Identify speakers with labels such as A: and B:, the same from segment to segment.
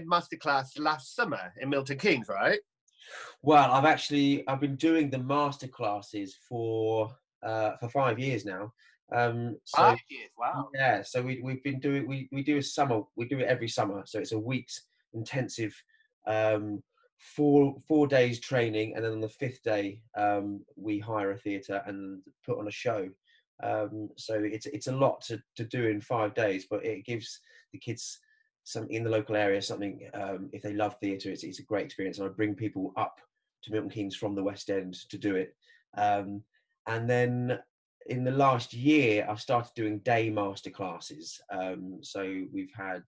A: started masterclass last summer in Milton Keynes, right?
B: Well, I've actually I've been doing the master classes for uh, for five years now. Um, so
A: Five years. Wow.
B: yeah, so we we've been doing we we do a summer we do it every summer. So it's a week's intensive um, four four days training, and then on the fifth day um, we hire a theatre and put on a show. Um, so it's it's a lot to to do in five days, but it gives the kids some in the local area something um, if they love theatre it's, it's a great experience and i bring people up to milton keynes from the west end to do it. Um, and then in the last year i've started doing day master classes. Um, so we've had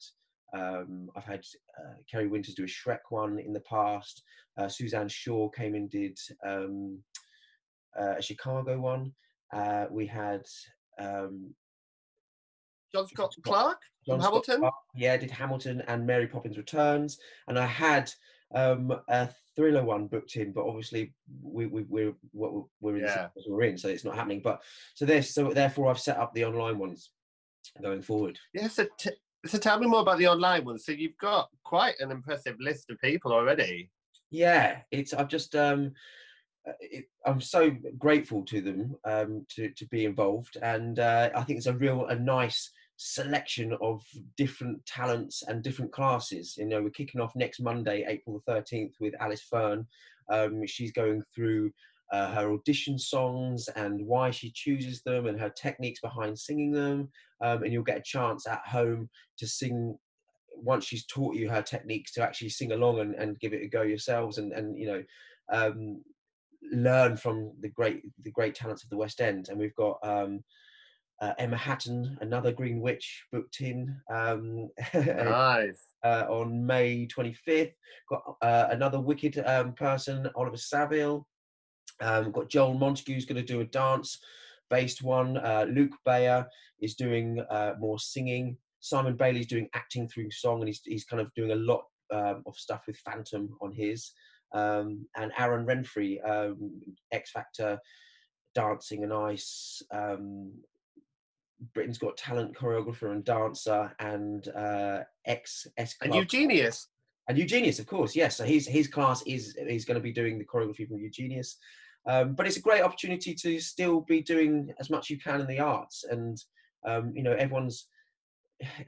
B: um, i've had uh, kerry winters do a shrek one in the past. Uh, suzanne shaw came and did um, uh, a chicago one. Uh, we had um,
A: John Scott Clark
B: John
A: from
B: Scott
A: Hamilton.
B: Clark, yeah, did Hamilton and Mary Poppins Returns, and I had um, a thriller one booked in, but obviously we, we, we're what we're, we're in
A: Yeah.
B: we're in, so it's not happening. But so this, so therefore I've set up the online ones going forward.
A: Yeah, so, t- so tell me more about the online ones. So you've got quite an impressive list of people already.
B: Yeah, it's I've just um, uh, it, I'm so grateful to them um, to to be involved, and uh, I think it's a real a nice selection of different talents and different classes. You know, we're kicking off next Monday, April the 13th, with Alice Fern. Um, she's going through uh, her audition songs and why she chooses them and her techniques behind singing them. Um, and you'll get a chance at home to sing once she's taught you her techniques to actually sing along and, and give it a go yourselves and, and you know, um, learn from the great the great talents of the West End. And we've got um, uh, Emma Hatton, another Green Witch, booked in um,
A: Nice.
B: uh, on May 25th. Got uh, another wicked um, person, Oliver Saville. Um, got Joel Montague's going to do a dance based one. Uh, Luke Bayer is doing uh, more singing. Simon Bailey's doing acting through song, and he's, he's kind of doing a lot um, of stuff with Phantom on his. Um, and Aaron Renfree, um, X Factor, dancing and ice. Um, Britain's Got Talent choreographer and dancer, and uh, ex S
A: And Eugenius.
B: and Eugenius, of course, yes. So his his class is is going to be doing the choreography from Eugenius, um, but it's a great opportunity to still be doing as much you can in the arts, and um, you know everyone's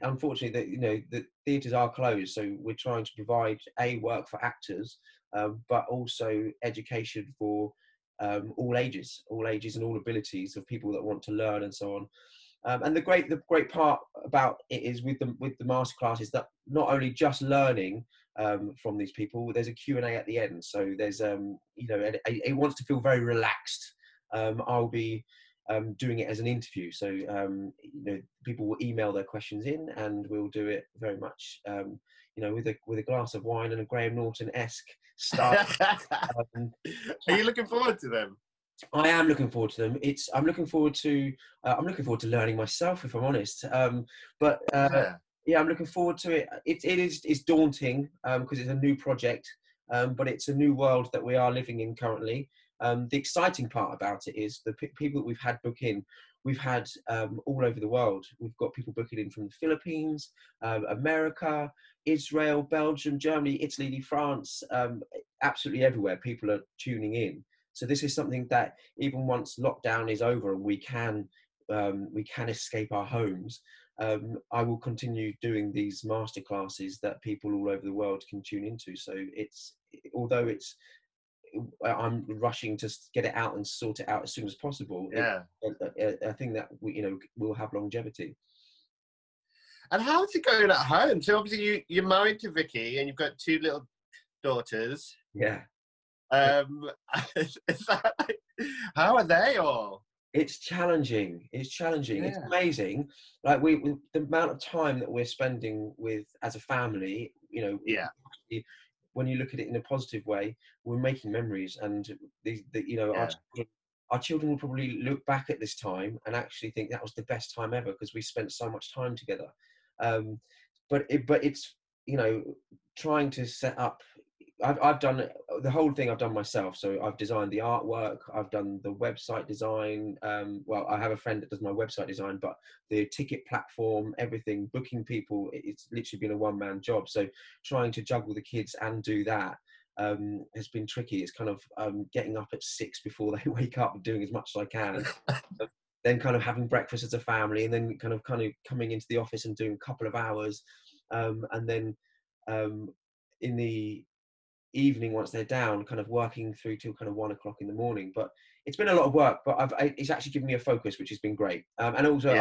B: unfortunately that you know the theatres are closed, so we're trying to provide a work for actors, um, but also education for um, all ages, all ages and all abilities of people that want to learn and so on. Um, and the great the great part about it is with the with the master classes that not only just learning um, from these people, there's a Q and A at the end. So there's um, you know it, it wants to feel very relaxed. Um, I'll be um, doing it as an interview, so um, you know people will email their questions in, and we'll do it very much um, you know with a with a glass of wine and a Graham Norton esque style. um,
A: Are you looking forward to them?
B: I am looking forward to them. It's I'm looking forward to uh, I'm looking forward to learning myself, if I'm honest. Um, but uh,
A: Yeah.
B: yeah, I'm looking forward to it. It, it is it's daunting because it's a new project, um, but it's a new world that we are living in currently. Um, the exciting part about it is the p- people that we've had book in. We've had um, all over the world. We've got people booking in from the Philippines, um, America, Israel, Belgium, Germany, Italy, France, um, absolutely everywhere. People are tuning in. So this is something that even once lockdown is over and we can um, we can escape our homes, um, I will continue doing these master classes that people all over the world can tune into. So it's although it's I'm rushing to get it out and sort it out as soon as possible.
A: Yeah,
B: it, I, I think that we, you know will have longevity.
A: And how's it going at home? So obviously you you're married to Vicky and you've got two little daughters.
B: Yeah.
A: Um, is that, how are they all?
B: It's challenging. It's challenging.
A: Yeah.
B: It's amazing. Like we, we, the amount of time that we're spending with as a family. You know.
A: Yeah.
B: When you look at it in a positive way, we're making memories, and these, the, you know,
A: Yeah.
B: our children, our children will probably look back at this time and actually think that was the best time ever because we spent so much time together. Um, but it, but it's you know trying to set up I've, I've done the whole thing I've done myself. So I've designed the artwork, I've done the website design. Um, well, I have a friend that does my website design, but the ticket platform, everything, booking people, it's literally been a one man job. So trying to juggle the kids and do that um, has been tricky. It's kind of um, getting up at six before they wake up and doing as much as I can. then kind of having breakfast as a family and then kind of kind of coming into the office and doing a couple of hours um, and then um, in the evening once they're down kind of working through till kind of one o'clock in the morning but it's been a lot of work but I've, I, it's actually given me a focus which has been great. Um, and also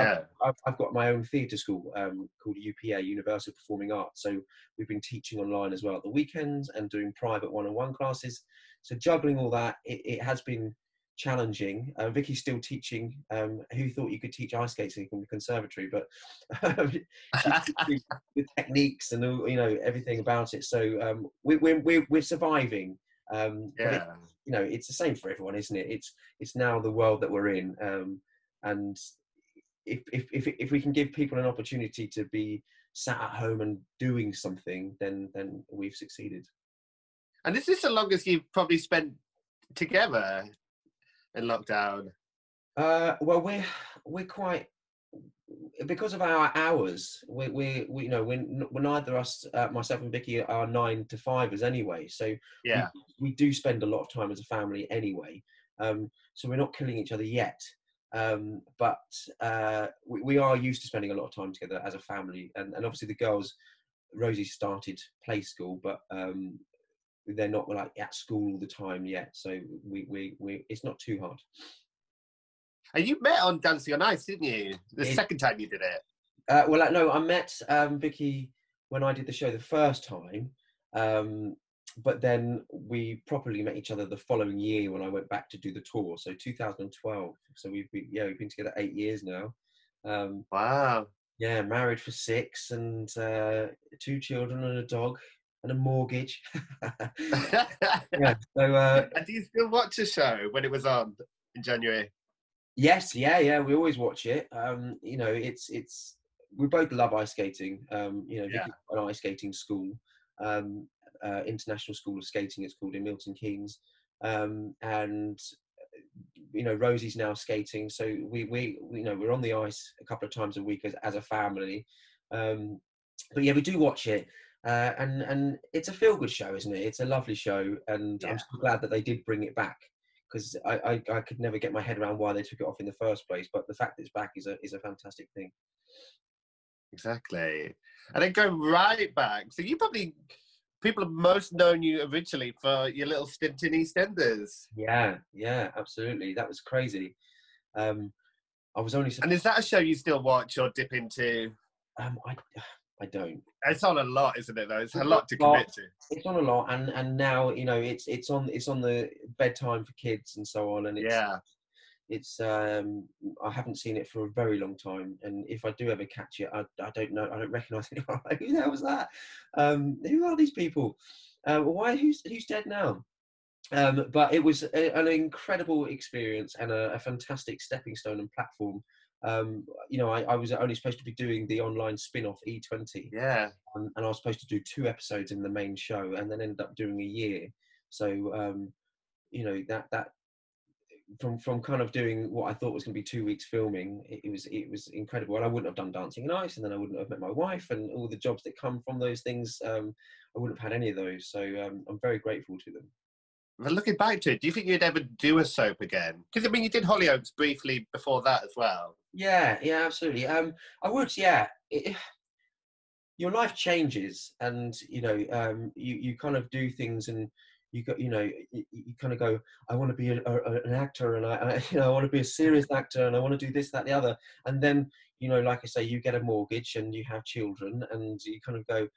B: I've, I've, I've got my own theatre school um, called UPA Universal Performing Arts. So we've been teaching online as well at the weekends and doing private one-on-one classes. So juggling all that it, it has been challenging. Uh, Vicky's still teaching. Um, who thought you could teach ice skating from the conservatory? But um, with techniques and all, you know everything about it. So um, we, we're we're we're surviving. Um, but it-
A: yeah.
B: you know it's the same for everyone, isn't it? It's it's now the world that we're in, um, and if, if if if we can give people an opportunity to be sat at home and doing something, then then we've succeeded.
A: And is this the longest you've probably spent together in lockdown?
B: Uh, well, we're we're quite because of our hours. We we, we you know we're, we're neither us uh, myself and Vicky are nine to fivers anyway. So
A: Yeah.
B: we do spend a lot of time as a family anyway. Um, so we're not killing each other yet. Um, but uh, we, we are used to spending a lot of time together as a family, and, and obviously the girls. Rosie started play school, but um, they're not like at school all the time yet. So we, we, we it's not too hard.
A: And you met on Dancing on Ice, didn't you? The
B: Yeah.
A: second time you did it.
B: Uh, well, uh, no, I met um, Vicky when I did the show the first time, um, but then we properly met each other the following year when I went back to do the tour. So 2012. So we've been, yeah, we've been together eight years now. Um,
A: Wow.
B: yeah, married for six and uh, two children and a dog and a mortgage. yeah. So uh,
A: and do you still watch the show when it was on in January?
B: Yes, yeah, yeah. We always watch it. Um, you know, it's it's we both love ice skating. Um, you know,
A: Yeah.
B: An ice skating school, um, uh, International School of Skating. It's called in Milton Keynes, um, and you know Rosie's now skating. So we we, we you know we're on the ice a couple of times a week as as a family. Um, but yeah, we do watch it. Uh, and and it's a feel good show, isn't it? It's a lovely show, and
A: Yeah.
B: I'm so glad that they did bring it back because I, I, I could never get my head around why they took it off in the first place. But the fact that it's back is a is a fantastic thing.
A: Exactly. And then go right back. So you probably people have most known you originally for your little stint in EastEnders.
B: Yeah, yeah, absolutely. That was crazy. Um, I was only
A: And is that a show you still watch or dip into?
B: um, I I don't.
A: It's on a lot, isn't it? Though it's a lot to commit to.
B: It's on a lot, and and now you know it's it's on it's on the bedtime for kids and so on, and it's,
A: Yeah.
B: it's um I haven't seen it for a very long time, and if I do ever catch it, I, I don't know, I don't recognise anyone. Like, Who the hell was that? Um, who are these people? Uh, why who's who's dead now? Um, but it was a, an incredible experience and a, a fantastic stepping stone and platform. Um, you know, I, I was only supposed to be doing the online spin-off E20,
A: Yeah.
B: um, and I was supposed to do two episodes in the main show, and then ended up doing a year. So, um, you know, that that from from kind of doing what I thought was going to be two weeks filming, it, it was it was incredible. And I wouldn't have done Dancing on Ice, and then I wouldn't have met my wife, and all the jobs that come from those things. Um, I wouldn't have had any of those. So um, I'm very grateful to them.
A: But looking back to it, do you think you'd ever do a soap again? Because I mean, you did Hollyoaks briefly before that as well.
B: Yeah, yeah, absolutely. Um, I would, yeah. It, your life changes, and you know, um, you you kind of do things, and you go, you know, you, you kind of go, I want to be a, a, an actor, and I, I, you know, I want to be a serious actor, and I want to do this, that, the other, and then, you know, like I say, you get a mortgage and you have children, and you kind of go,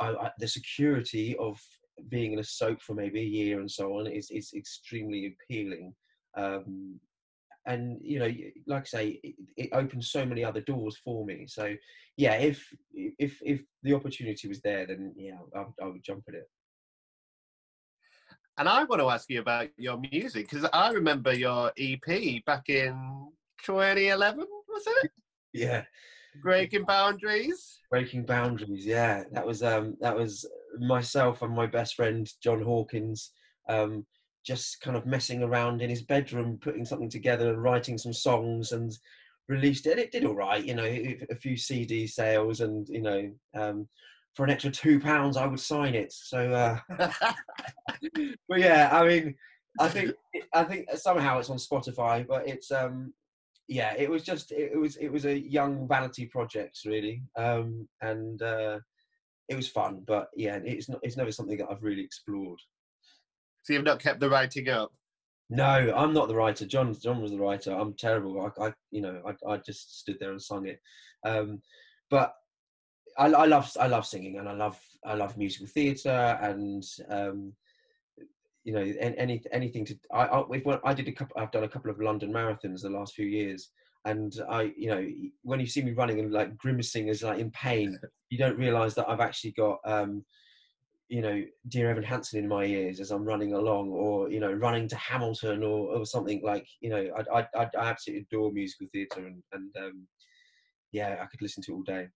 B: I, I, the security of being in a soap for maybe a year and so on is is extremely appealing. Um, and you know, like I say, it, it opens so many other doors for me. So, yeah, if if if the opportunity was there, then yeah, I, I would jump at it.
A: And I want to ask you about your music because I remember your EP back in 2011, was it?
B: Yeah.
A: Breaking Boundaries.
B: Breaking Boundaries, yeah. That was um that was myself and my best friend John Hawkins um just kind of messing around in his bedroom, putting something together and writing some songs and released it. And it did all right, you know, a few CD sales and, you know, um, for an extra two pounds, I would sign it. So, uh, but yeah, I mean, I think I think somehow it's on Spotify, but it's um, yeah, it was just it, was it was a young vanity project really, um, and uh, it was fun. But yeah, it's not it's never something that I've really explored.
A: So you've not kept the writing up.
B: No, I'm not the writer. John John was the writer. I'm terrible. I, I you know I, I just stood there and sung it. Um, but I, I love I love singing and I love I love musical theatre and um, you know any anything to I I, I did a couple I've done a couple of London marathons the last few years and I you know when you see me running and like grimacing as like in pain you don't realise that I've actually got um, you know dear Evan Hansen in my ears as I'm running along or you know running to Hamilton or, or something like you know I I, I absolutely adore musical theatre and and um, yeah I could listen to it all day.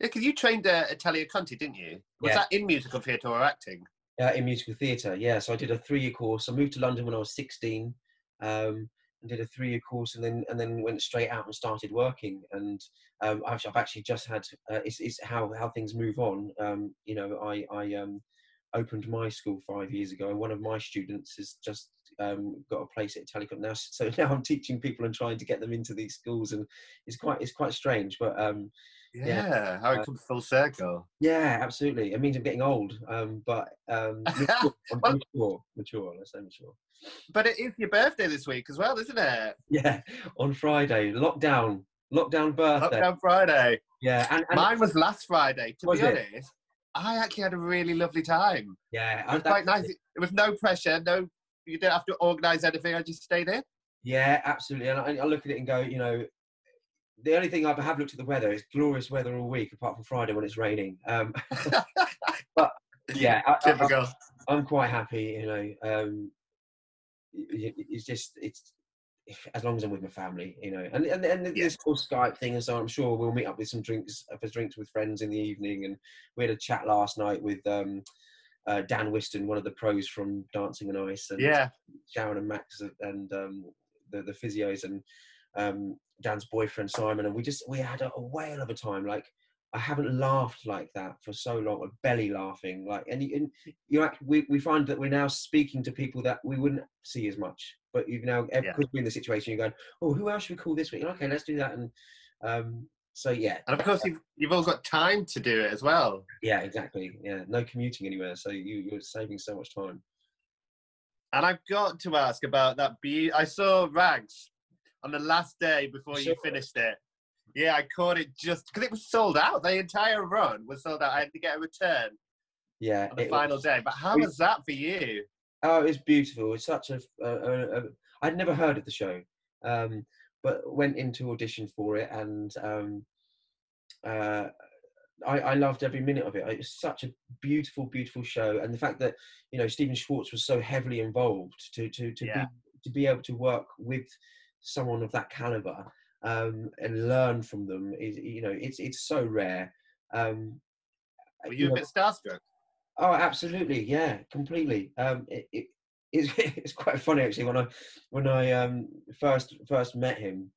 A: Yeah, because you trained uh, at Italia Conti, didn't you? Was yeah. that in musical theatre or acting?
B: Uh, in musical theatre, yeah. So I did a three-year course. I moved to London when I was 16, um, did a three-year course, and then and then went straight out and started working. And um, I've, I've, actually just had uh, it's, it's, how how things move on. Um, you know, I I um, opened my school five years ago, and one of my students has just um, got a place at Telecom now. So now I'm teaching people and trying to get them into these schools, and it's quite it's quite strange, but um,
A: yeah, yeah, how it uh, comes full circle.
B: Yeah, absolutely. It means I'm getting old, um, but um, mature, well, mature, mature. Let's say mature.
A: But it is your birthday this week as well, isn't it?
B: Yeah, on Friday. Lockdown, lockdown birthday.
A: Lockdown Friday.
B: Yeah,
A: and, and mine was last Friday. To be honest, it? I actually had a really lovely time.
B: Yeah,
A: it was quite nice. It. it was no pressure. No, you didn't have to organise anything. I just stayed in.
B: Yeah, absolutely. And I, I look at it and go, you know, the only thing I have looked at the weather is glorious weather all week, apart from Friday when it's raining. Um, but yeah, I, am quite happy. You know, um, it's just it's as long as I'm with my family, you know, and and, and yeah. this whole Skype thing and so on, I'm sure we'll meet up with some drinks for drinks with friends in the evening. And we had a chat last night with um, uh, Dan Whiston, one of the pros from Dancing on Ice, and
A: yeah,
B: Sharon and Max and um, the the physios and um, Dan's boyfriend Simon, and we just we had a, a whale of a time. Like I haven't laughed like that for so long, a belly laughing. Like, and, and you act, we we find that we're now speaking to people that we wouldn't see as much. But you've now because yeah. we're in the situation, you're going, oh, who else should we call this week? Okay, let's do that. And um, so yeah,
A: and of course you've you've all got time to do it as well.
B: Yeah, exactly. Yeah, no commuting anywhere, so you you're saving so much time.
A: And I've got to ask about that. Be I saw Rags on the last day before sure. you finished it. Yeah, I caught it just because it was sold out. The entire run was sold out. I had to get a return.
B: Yeah,
A: on the final was, day. But how was that for you?
B: Oh, it was beautiful. It's such a. a, a, a I'd never heard of the show, um, but went into audition for it, and um, uh, I, I, loved every minute of it. It was such a beautiful, beautiful show, and the fact that you know Stephen Schwartz was so heavily involved to to to yeah. be to be able to work with someone of that caliber um, and learn from them is you know it's it's so rare. Um,
A: Were you, you a know, bit starstruck?
B: Oh, absolutely, yeah, completely. Um, it, it, it's, it's quite funny actually when I when I um, first first met him.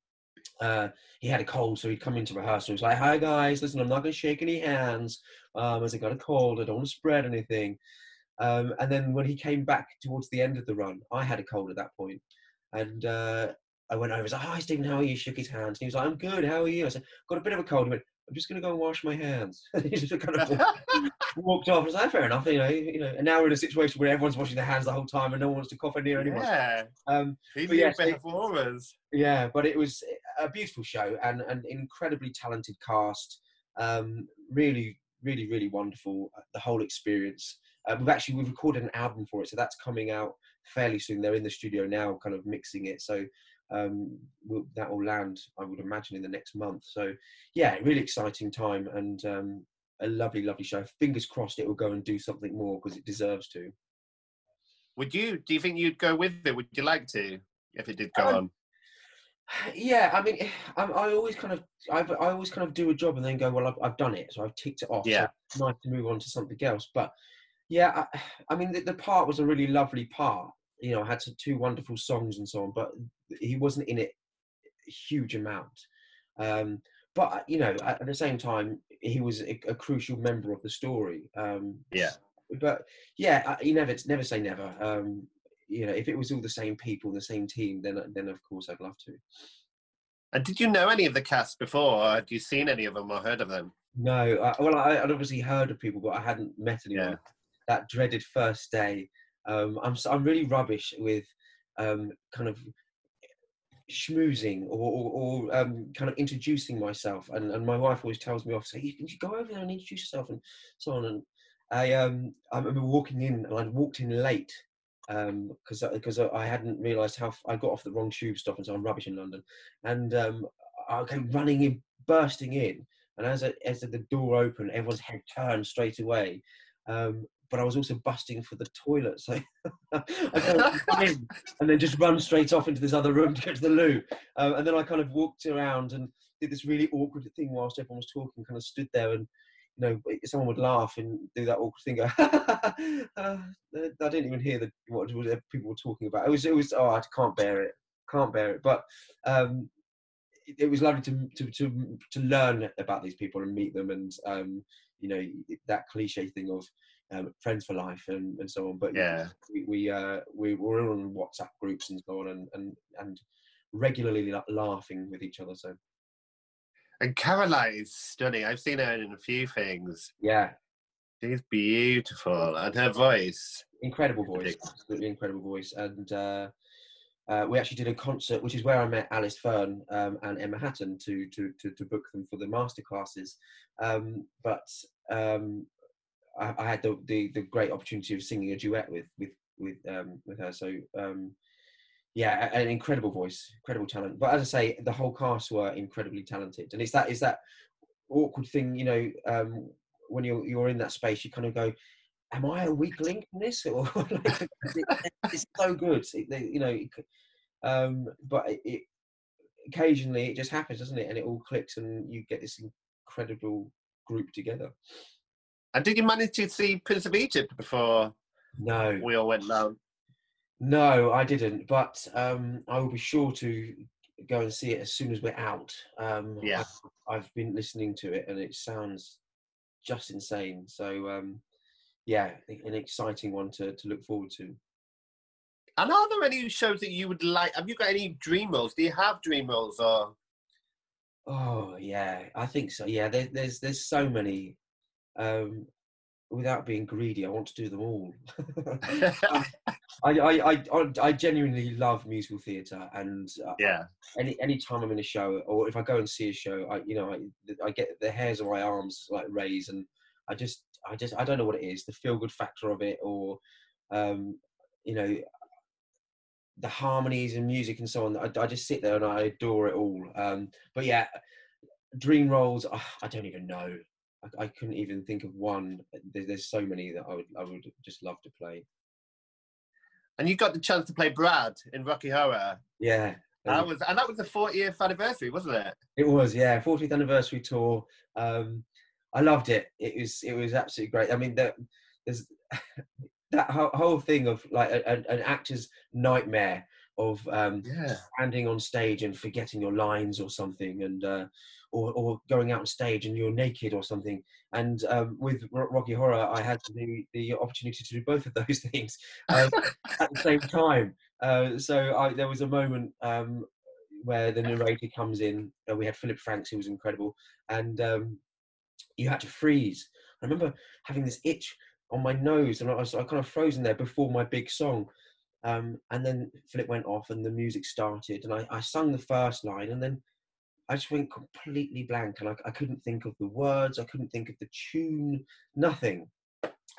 B: Uh, he had a cold, so he'd come into rehearsal. He's like, "Hi guys, listen, I'm not going to shake any hands, um, as I got a cold. I don't want to spread anything." Um, and then when he came back towards the end of the run, I had a cold at that point, and uh, I went over. I was like, "Hi, Stephen, how are you?" Shook his hands. And he was like, "I'm good. How are you?" I said, "Got a bit of a cold." He went, "I'm just going to go and wash my hands." he just kind of walked off. I was like, "Fair enough." You know, you know. And now we're in a situation where everyone's washing their hands the whole time, and no one wants to cough near anyone.
A: Yeah,
B: Um,
A: he's yeah,
B: yes, it-
A: performers.
B: yeah, but it was a beautiful show and an incredibly talented cast. Um, really, really, really wonderful. uh, The whole experience. Uh, we've actually we've recorded an album for it, so that's coming out fairly soon. They're in the studio now, kind of mixing it. So um, we'll, that will land, I would imagine, in the next month. So yeah, really exciting time and um, a lovely, lovely show. Fingers crossed it will go and do something more because it deserves to.
A: Would you? Do you think you'd go with it? Would you like to if it did go
B: Um,
A: on?
B: Yeah, I mean, I, I always kind of, I've, I always kind of do a job and then go, well, I've, I've done it, so I've ticked it off. so
A: Yeah.
B: it's nice to move on to something else. But yeah, I, I mean, the, the part was a really lovely part. You know, had some, two wonderful songs and so on, but he wasn't in it a huge amount. Um, but you know, at, at the same time, he was a, a crucial member of the story. Um,
A: Yeah.
B: But yeah, you never, never say never. Um, you know, if it was all the same people, the same team, then then of course I'd love to.
A: And did you know any of the cast before? Or had you seen any of them or heard of them?
B: No, I, well, I, I'd obviously heard of people, but I hadn't met anyone.
A: Yeah.
B: That dreaded first day. Um, I'm I'm really rubbish with um, kind of schmoozing or, or, or um, kind of introducing myself, and, and my wife always tells me off, say you, you go over there and introduce yourself and so on. And I um I remember walking in, and I walked in late because because I hadn't realised how f- I got off the wrong tube stop, and so I'm rubbish in London, and um, I came running in, bursting in, and as I, as the door opened, everyone's head turned straight away. Um, but I was also busting for the toilet, so I kind of in and then just run straight off into this other room to go to the loo. Um, and then I kind of walked around and did this really awkward thing whilst everyone was talking, kind of stood there and you know, someone would laugh and do that awkward thing. Go, uh, I didn't even hear the what people were talking about. It was, it was. Oh, I can't bear it. Can't bear it. But um, it, it was lovely to, to to to learn about these people and meet them, and um, you know that cliche thing of um, friends for life and, and so on. But
A: Yeah.
B: we we uh, we were on WhatsApp groups and so on, and and and regularly la- laughing with each other. So
A: And Caroline is stunning. I've seen her in a few things.
B: yeah,
A: She's beautiful, and her voice.
B: incredible voice, absolutely incredible voice. And uh, uh, we actually did a concert, which is where I met Alice Fern um, and Emma Hatton to, to to to book them for the master classes. Um, but um, I, had the, the the great opportunity of singing a duet with with with um, with her. So um, yeah, an incredible voice, incredible talent. But as I say, the whole cast were incredibly talented, and it's that is that awkward thing, you know, um, when you're you're in that space, you kind of go, "Am I a weak link in this?" Or like, it, it's so good, it, they- you know. Um, but it occasionally it just happens, doesn't it? And it all clicks, and you get this incredible group together.
A: And did you manage to see Prince of Egypt before
B: No,
A: we all went down?
B: No, I didn't, but um, I will be sure to go and see it as soon as we're out. Um,
A: Yeah.
B: I've, I've been listening to it and it sounds just insane. So, um, yeah, an exciting one to, to look forward to.
A: And are there any shows that you would like? Have you got any dream roles? Do you have dream roles or?
B: Oh yeah, I think so. Yeah, there, there's there's so many. Um, without being greedy, I want to do them all. I, I, I, I- I genuinely love musical theatre, and uh,
A: yeah,
B: any any time I'm in a show, or if I go and see a show, I you know I, I get the hairs of my arms like raise, and I just I just I don't know what it is, the feel good factor of it, or um, you know the harmonies and music and so on. I, I just sit there and I adore it all. Um, but yeah, dream roles, ah, I don't even know. I, I couldn't even think of one. There, there's so many that I would I would just love to play.
A: and you got the chance to play Brad in Rocky Horror.
B: Yeah,
A: That was and that was the 40th anniversary, wasn't it?
B: It was, yeah, 40th anniversary tour. Um, I loved it. It was, it was absolutely great. I mean, that there's that whole, whole thing of like a, a- an actor's nightmare of um,
A: Yeah.
B: standing on stage and forgetting your lines or something, and uh, or or going out on stage and you're naked or something. And um, with Rocky Horror, I had the the opportunity to do both of those things uh, at the same time. Uh, so I, there was a moment um, where the narrator comes in. And we had Philip Franks, who was incredible, and um, you had to freeze. I remember having this itch on my nose, and I was I kind of frozen there before my big song. Um, and then Philip went off, and the music started, and I, I sung the first line, and then I just went completely blank, and I, I couldn't think of the words, I couldn't think of the tune, nothing.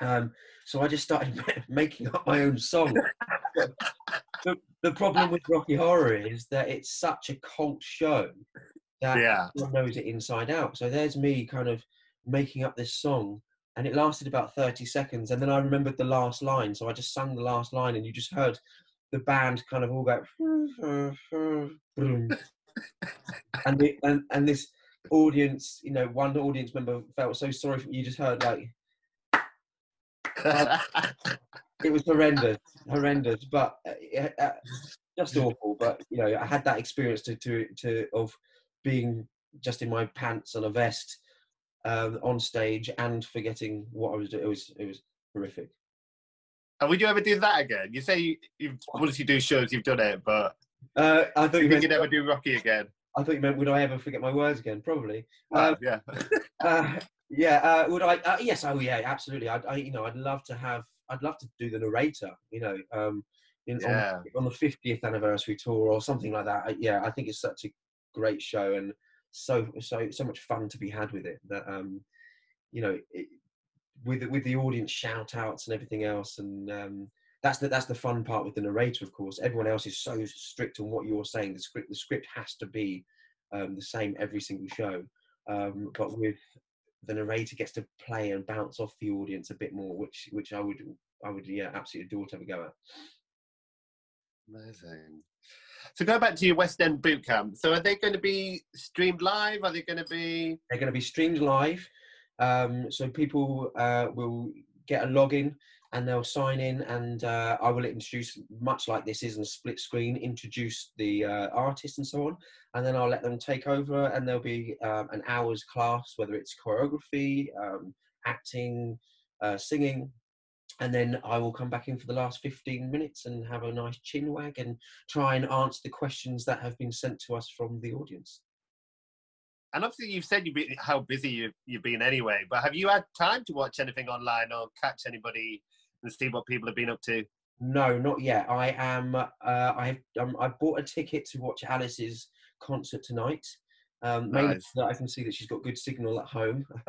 B: Um, so I just started making up my own song. the, the problem with Rocky Horror is that it's such a cult show that
A: Yeah.
B: everyone knows it inside out. So there's me kind of making up this song, and it lasted about 30 seconds. And then I remembered the last line, so I just sung the last line, and you just heard the band kind of all go, and, the, and and this audience, you know, one audience member felt so sorry for. You just heard like it was horrendous, horrendous, but uh, uh, just awful. But you know, I had that experience to to to of being just in my pants and a vest um, on stage and forgetting what I was doing. It was it was horrific.
A: and would you ever do that again? You say you, you do shows, you've done it, but
B: Uh, I thought
A: you
B: you
A: think
B: meant.
A: you'd never do Rocky again?
B: I thought you meant. Would I ever forget my words again? Probably.
A: Well,
B: Um,
A: yeah.
B: uh, yeah. Uh, would I? Uh, yes. Oh, yeah. Absolutely. I, I. You know. I'd love to have. I'd love to do the narrator. You know. Um, in,
A: Yeah.
B: on, on the 50th anniversary tour or something like that. I, yeah. I think it's such a great show and so so so much fun to be had with it. That um, you know, it, with with the audience shout outs and everything else and um. That's the, that's the fun part with the narrator, of course. Everyone else is so strict on what you're saying. The script the script has to be um, the same every single show. Um, but with the narrator gets to play and bounce off the audience a bit more, which which I would I would yeah absolutely adore to have a go at.
A: Amazing. So go back to your West End boot camp. So are they going to be streamed live? Are they going to be?
B: They're going to be streamed live, um, so people uh, will get a login and they'll sign in, and uh, I will introduce, much like this is in a split screen, introduce the uh, artist and so on, and then I'll let them take over, and there'll be um, an hour's class, whether it's choreography, um, acting, uh, singing, and then I will come back in for the last 15 minutes and have a nice chin wag and try and answer the questions that have been sent to us from the audience.
A: And obviously, you've said you've been, how busy you've, you've been anyway. But have you had time to watch anything online or catch anybody and see what people have been up to?
B: No, not yet. I am. Uh, I have. Um, I bought a ticket to watch Alice's concert tonight. Um, mainly
A: Nice.
B: so that I can see that she's got good signal at home,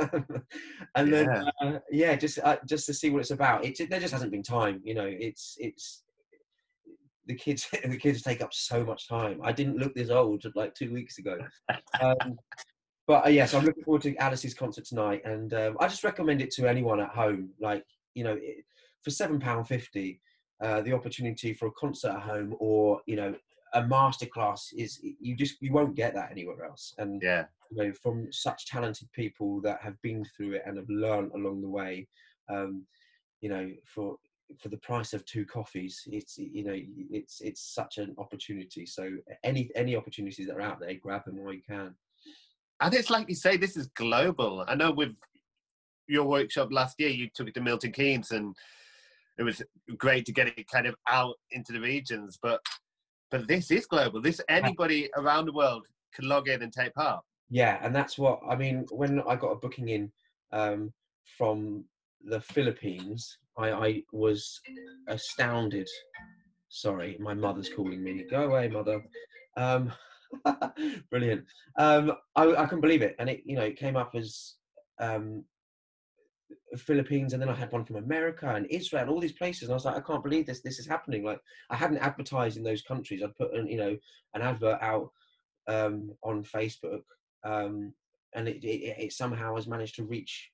B: and then
A: Yeah.
B: uh, yeah, just uh, just to see what it's about. It there just hasn't been time. You know, it's it's the kids the kids take up so much time. I didn't look this old like two weeks ago. Um, but uh, yes, I'm looking forward to Alice's concert tonight, and um, I just recommend it to anyone at home. Like you know, it, for seven pound fifty, uh, the opportunity for a concert at home or you know a masterclass is you just you won't get that anywhere else. And
A: Yeah.
B: you know, from such talented people that have been through it and have learned along the way, um, you know, for for the price of two coffees, it's you know, it's it's such an opportunity. So any any opportunities that are out there, grab them while you can.
A: And it's like you say, this is global. I know with your workshop last year, you took it to Milton Keynes and it was great to get it kind of out into the regions. But but this is global. This anybody around the world can log in and take part.
B: Yeah, and that's what I mean. When I got a booking in um, from the Philippines, I, I was astounded. Sorry, my mother's calling me. Go away, mother. Um, brilliant. Um, I, I couldn't believe it, and it you know it came up as um, Philippines, and then I had one from America and Israel and all these places, and I was like, I can't believe this. This is happening. Like I hadn't advertised in those countries. I'd put an, you know an advert out um, on Facebook, um, and it, it, it somehow has managed to reach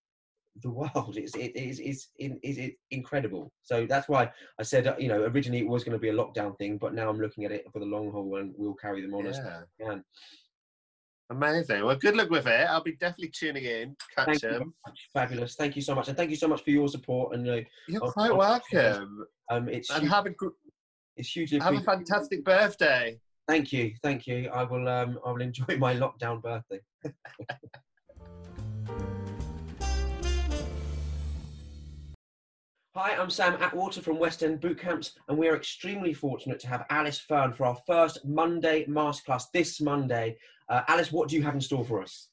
B: the world. It's it is it's, it's, it's incredible. So that's why I said uh, you know originally it was going to be a lockdown thing, but now I'm looking at it for the long haul, and we'll carry them on as
A: Yeah.
B: we can.
A: Amazing. Well, good luck with it. I'll be definitely tuning in. Catch them.
B: Fabulous. Thank you so much, and thank you so much for your support. And uh,
A: You're
B: Oh,
A: quite welcome.
B: um, it's
A: And
B: huge-
A: have a gr-
B: It's hugely
A: Have a fantastic birthday.
B: Thank you, thank you. I will um I will enjoy my lockdown birthday. Hi, I'm Sam Attwater from West End Boot Camps, and we are extremely fortunate to have Alice Fern for our first Monday masterclass this Monday. Uh, Alice, what do you have in store for us?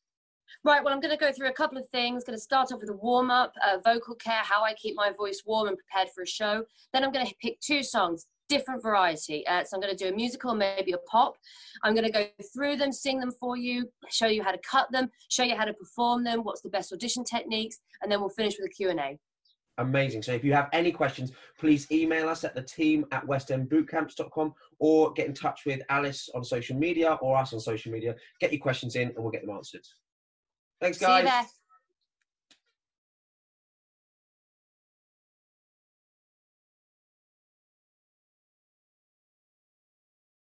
C: Right, well, I'm going to go through a couple of things. Going to start off with a warm up, uh, vocal care, how I keep my voice warm and prepared for a show. Then I'm going to pick two songs, different variety. Uh, so I'm going to do a musical, maybe a pop. I'm going to go through them, sing them for you, show you how to cut them, show you how to perform them, what's the best audition techniques, and then we'll finish with a Q&A.
B: Amazing. So if you have any questions, please email us at the team at westendbootcamps.com or get in touch with Alice on social media or us on social media. Get your questions in and we'll get them answered. Thanks, guys.